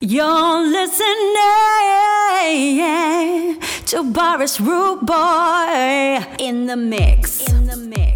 You're listening to Boris Rude Boy in the mix. In the mix.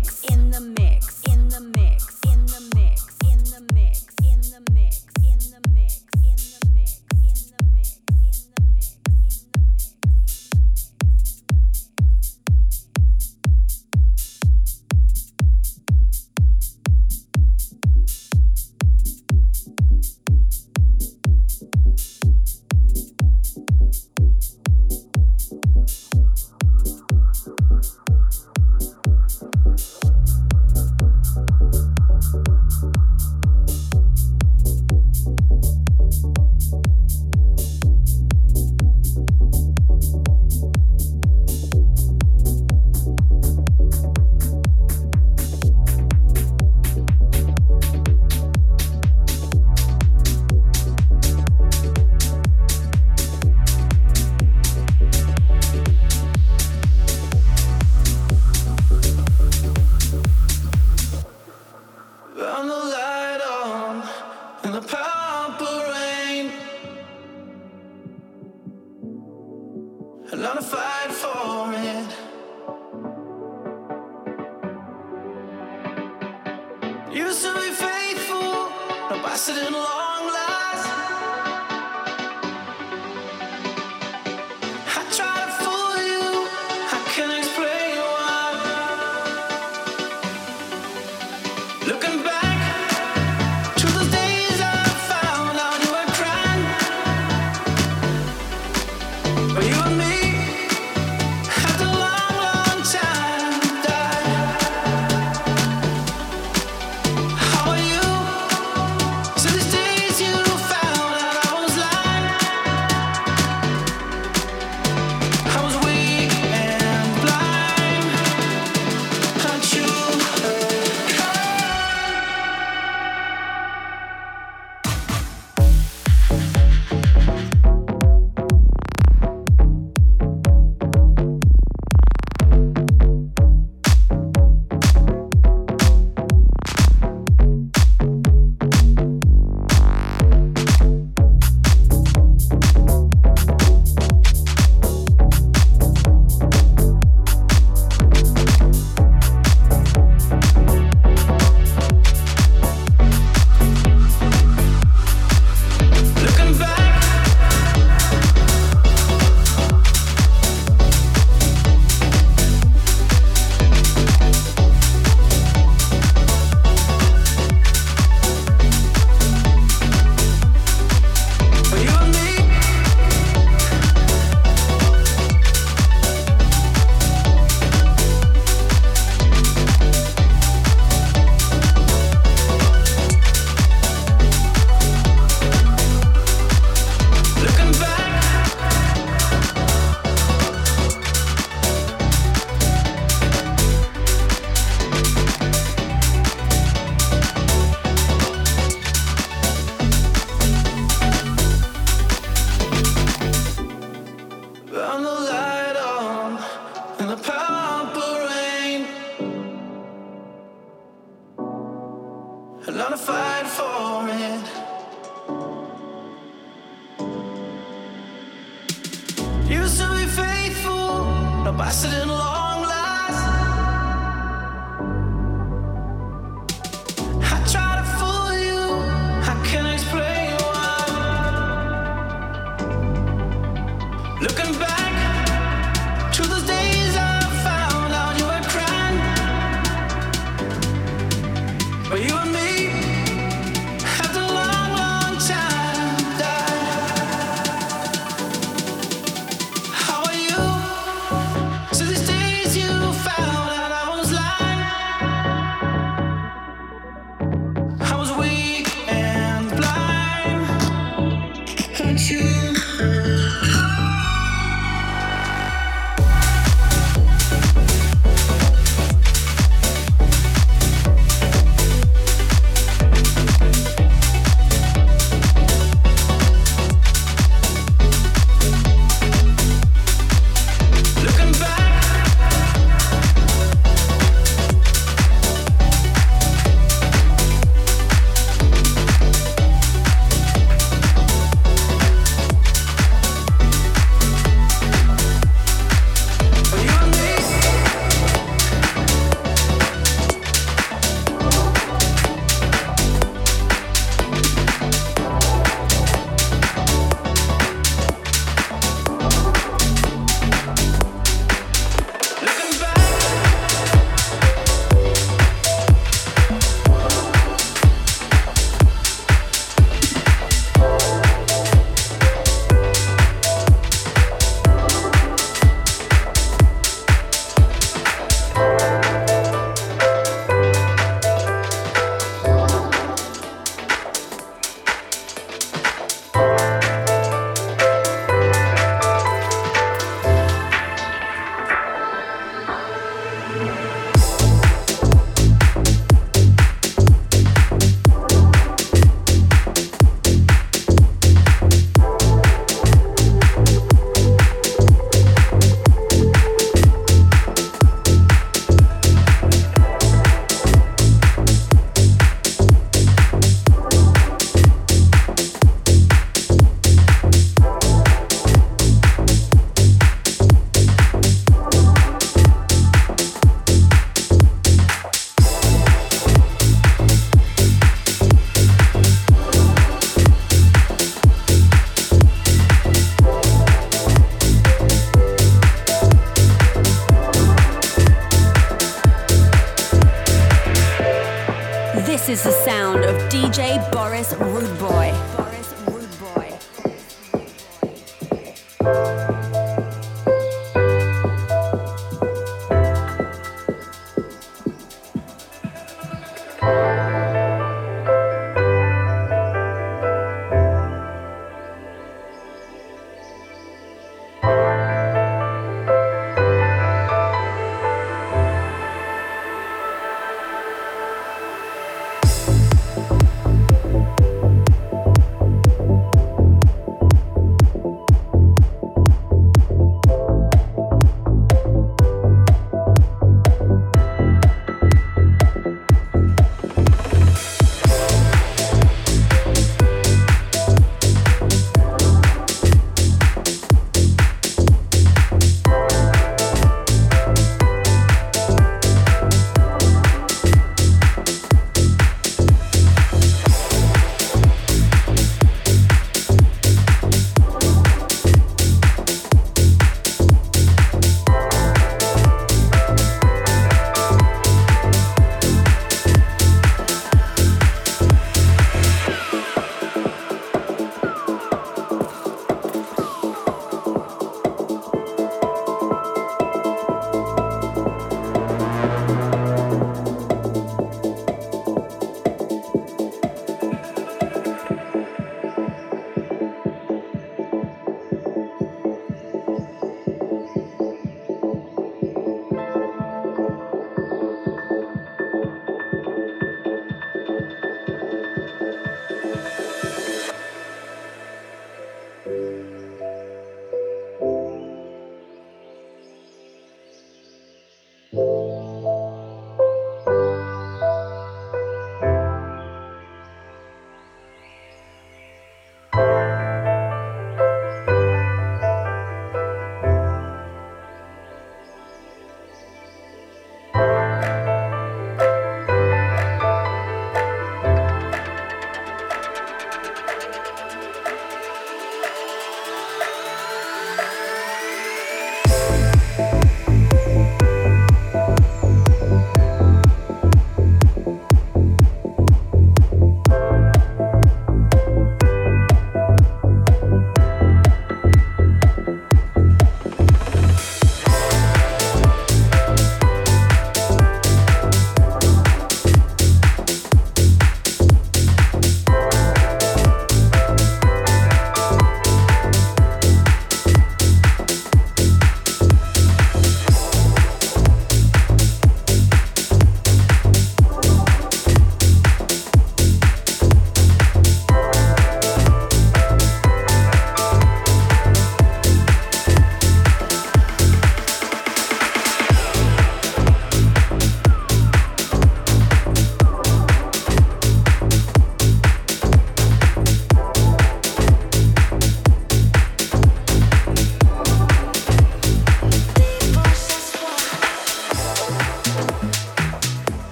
up. I sit in love.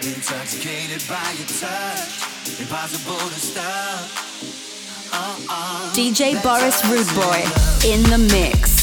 Intoxicated by your touch, impossible to stop. Uh-uh. Oh, oh, DJ Boris Rude Boy in the mix.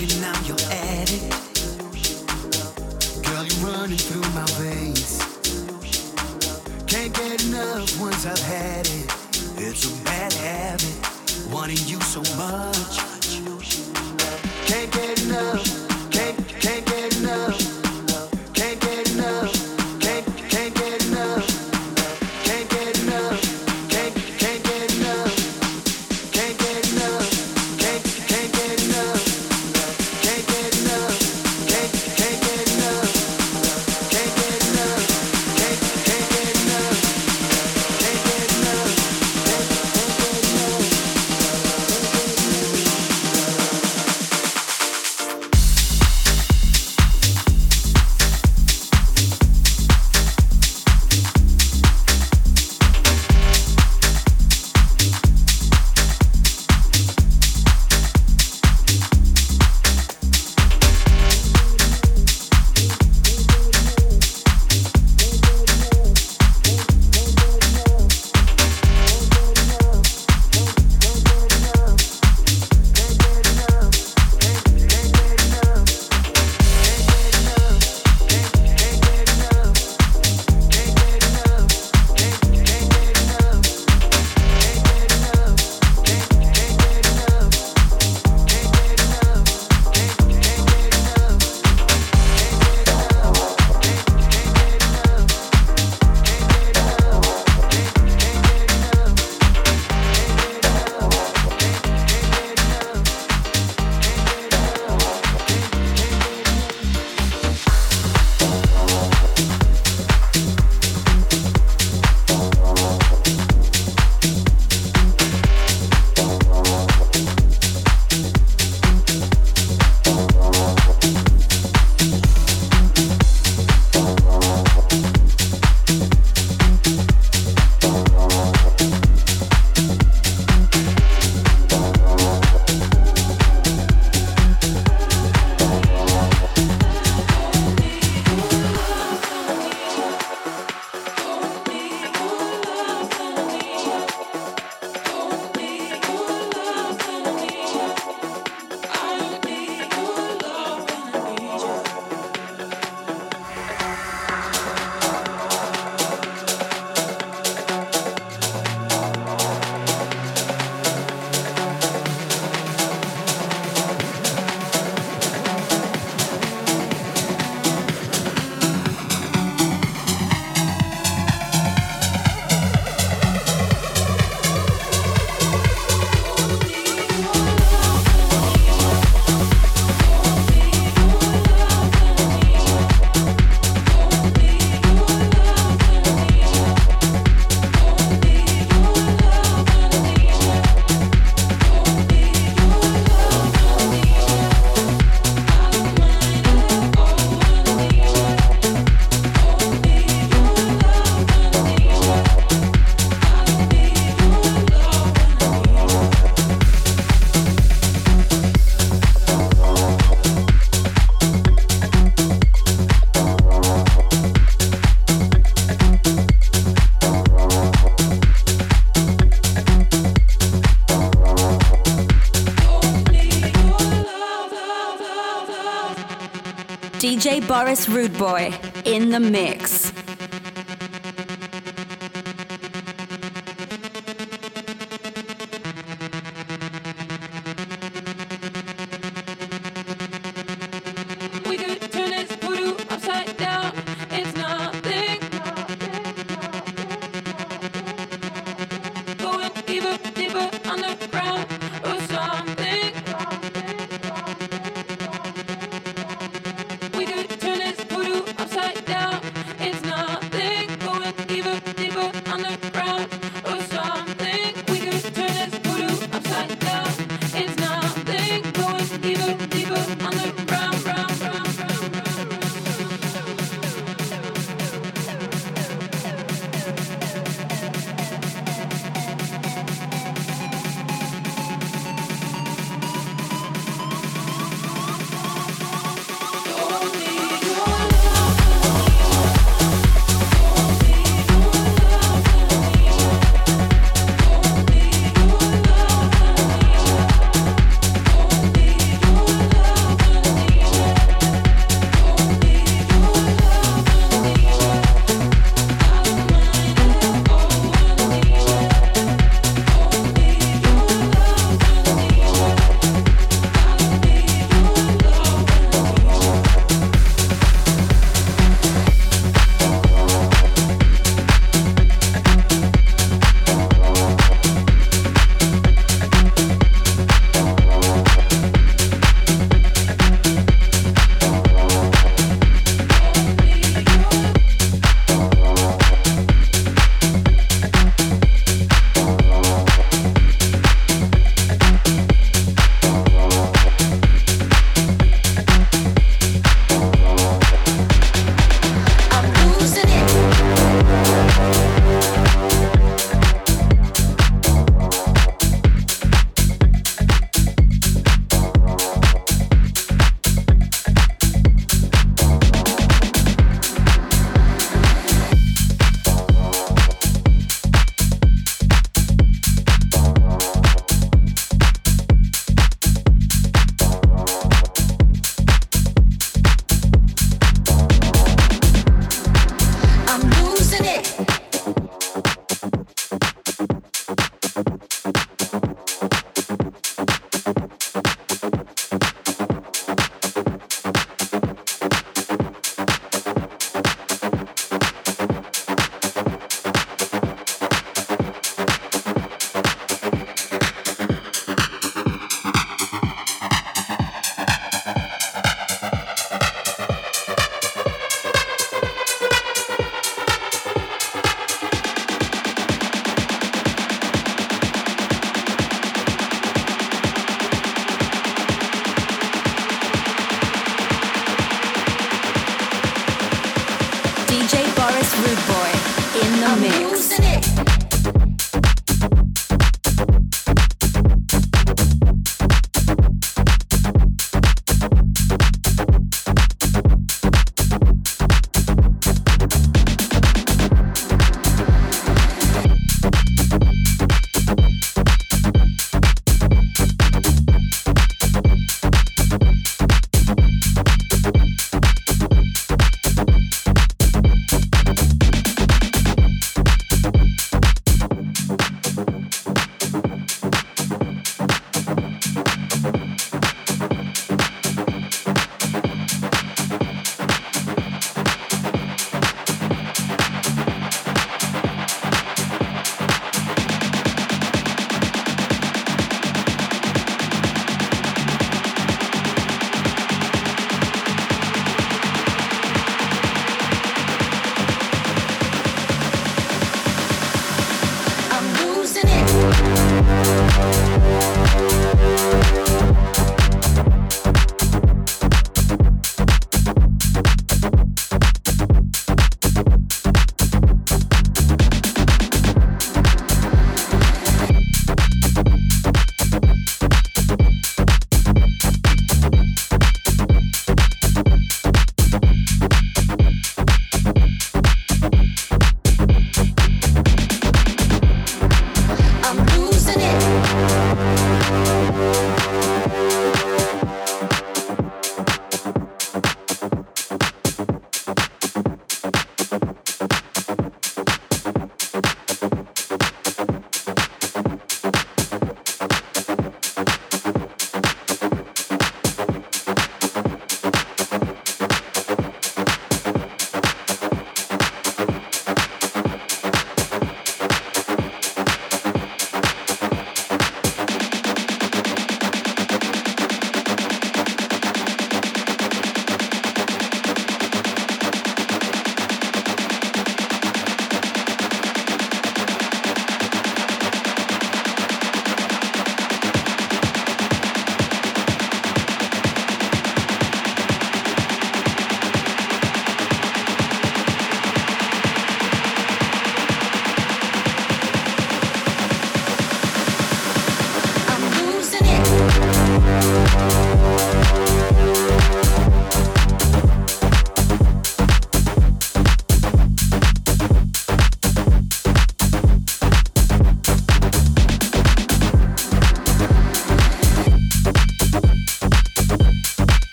You now, you're DJ Boris Rude Boy in the mix.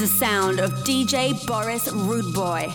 is the sound of DJ Boris Rude Boy.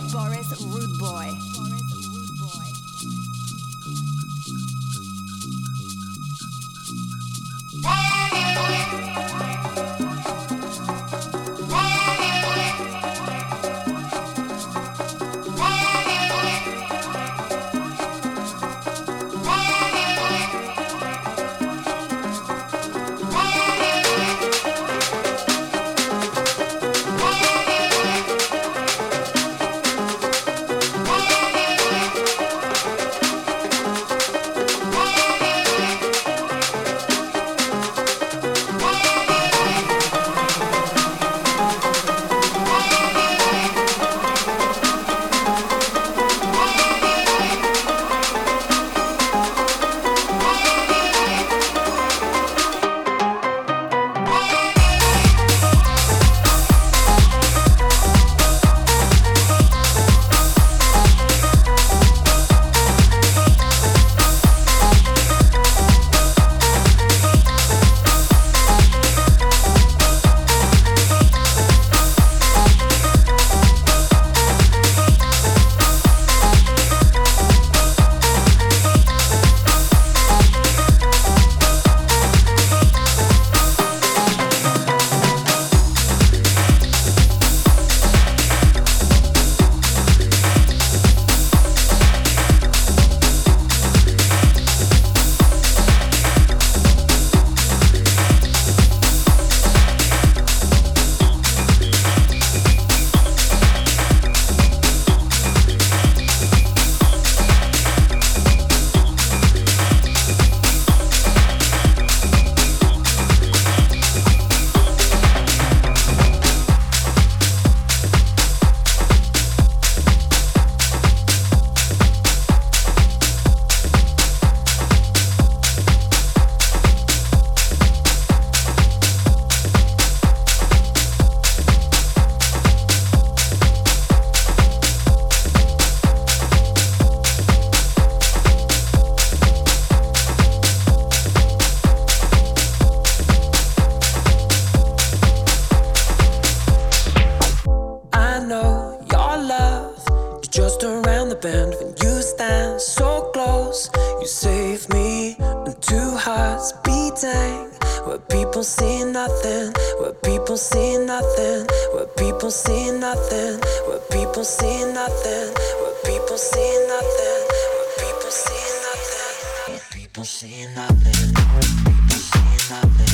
Pussy in the bed, pussy in the bed.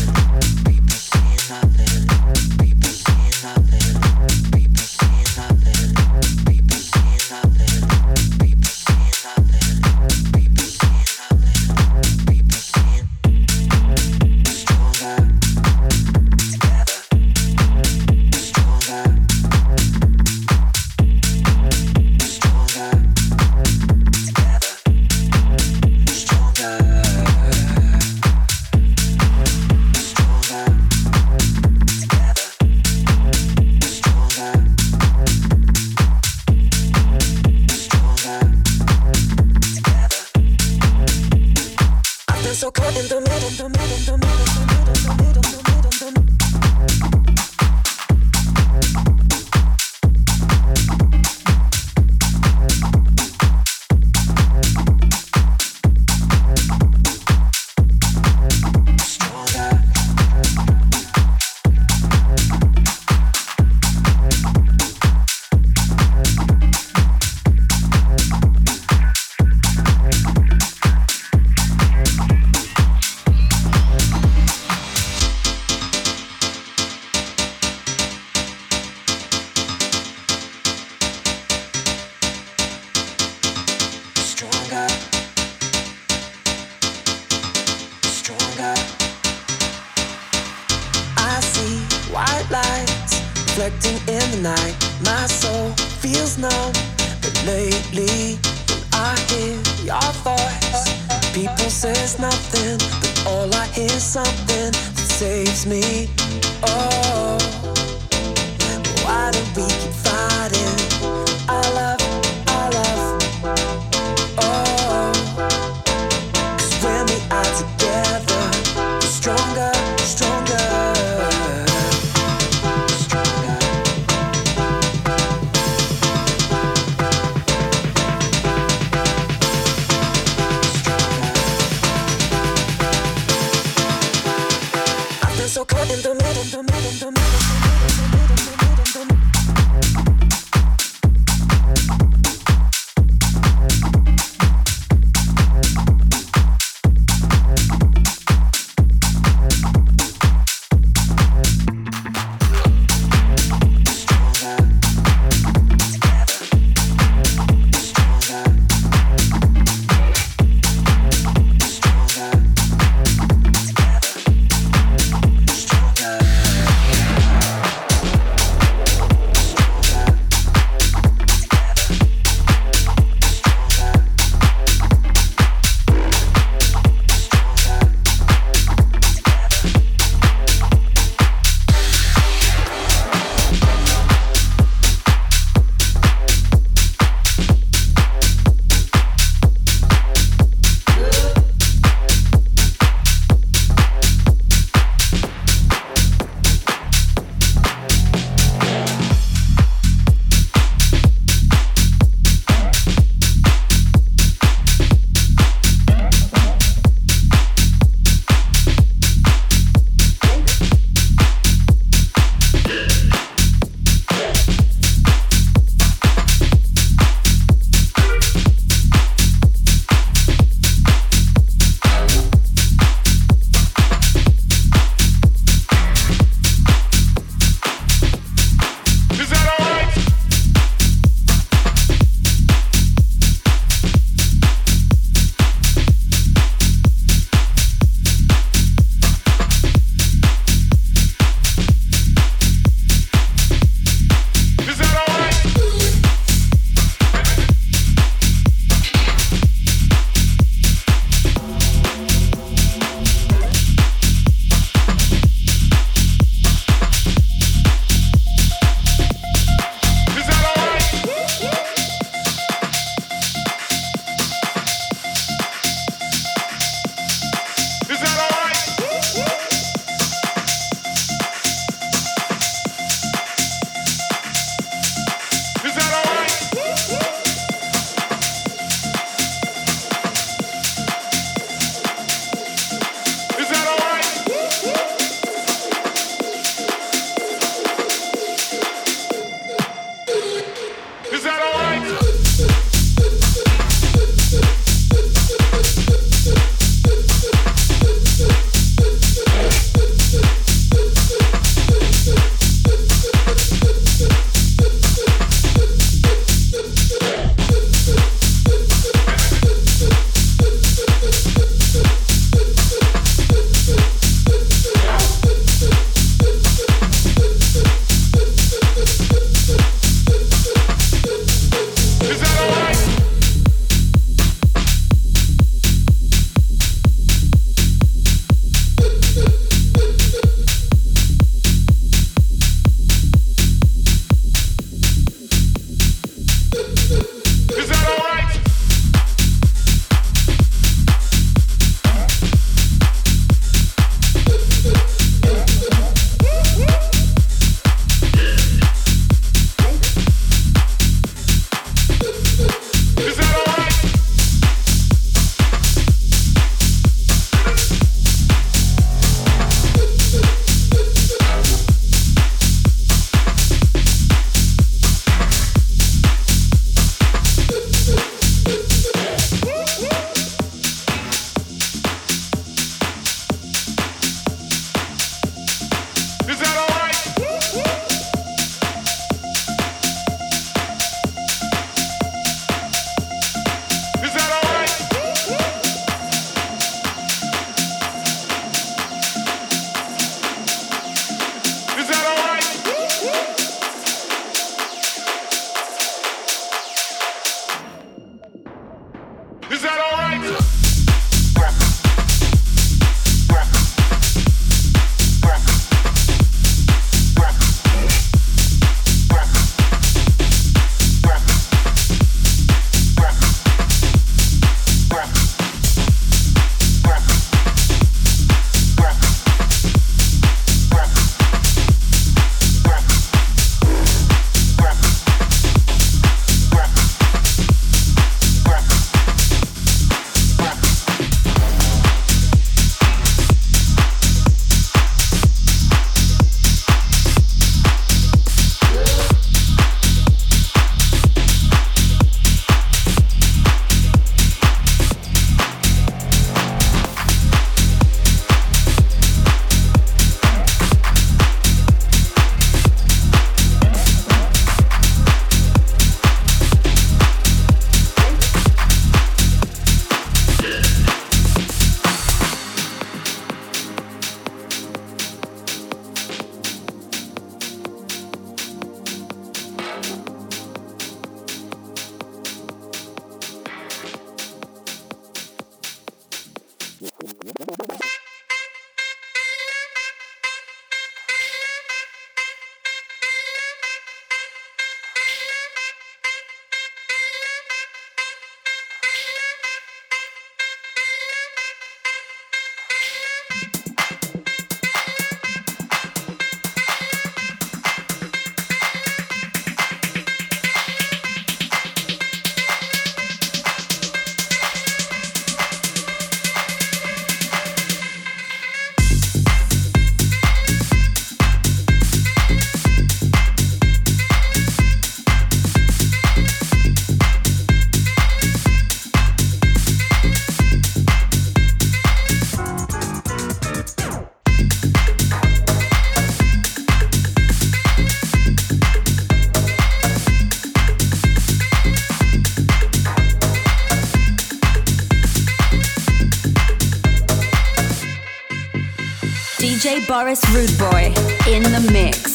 Boris Rude Boy in the mix.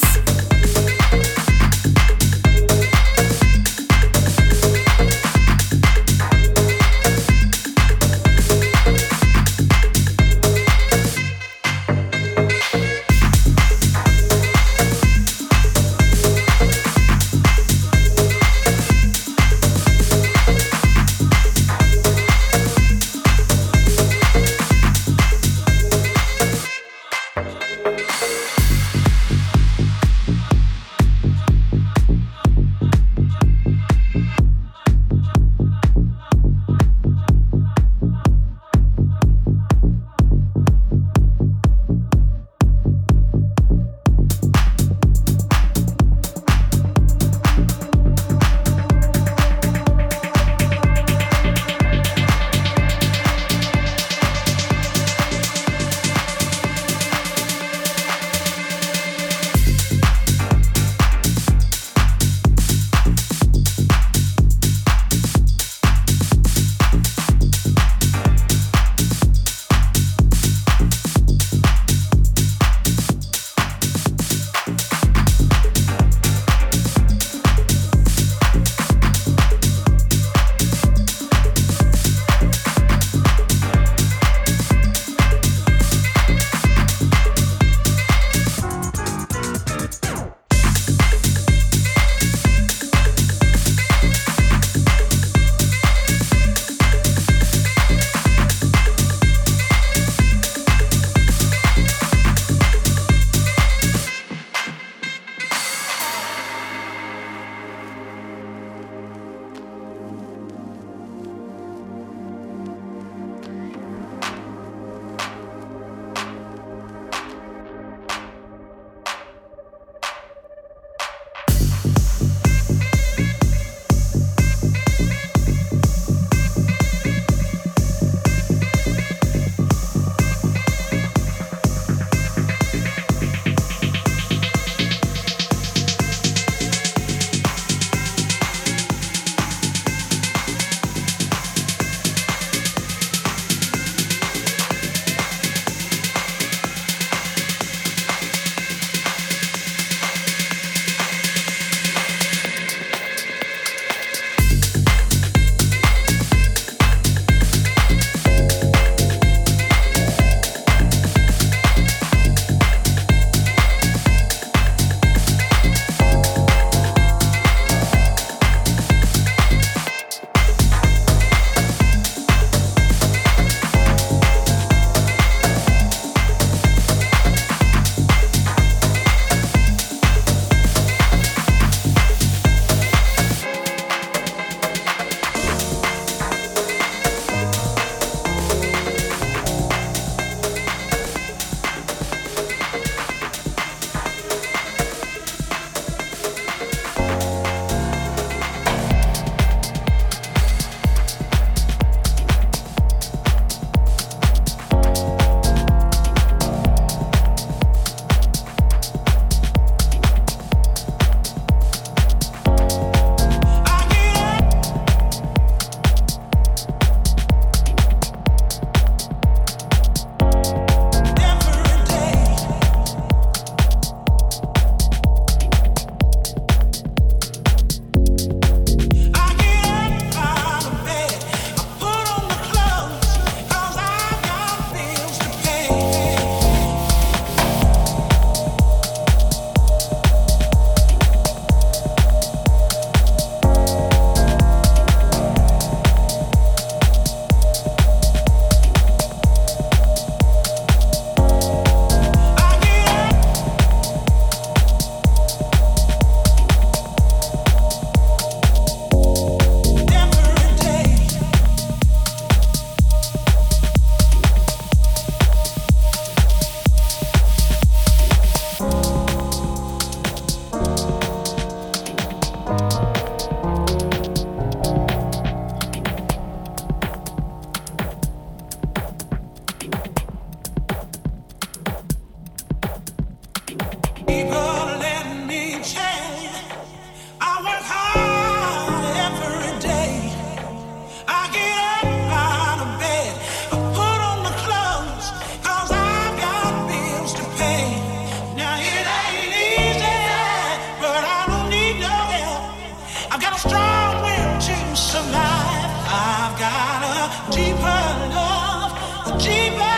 Deeper love, deeper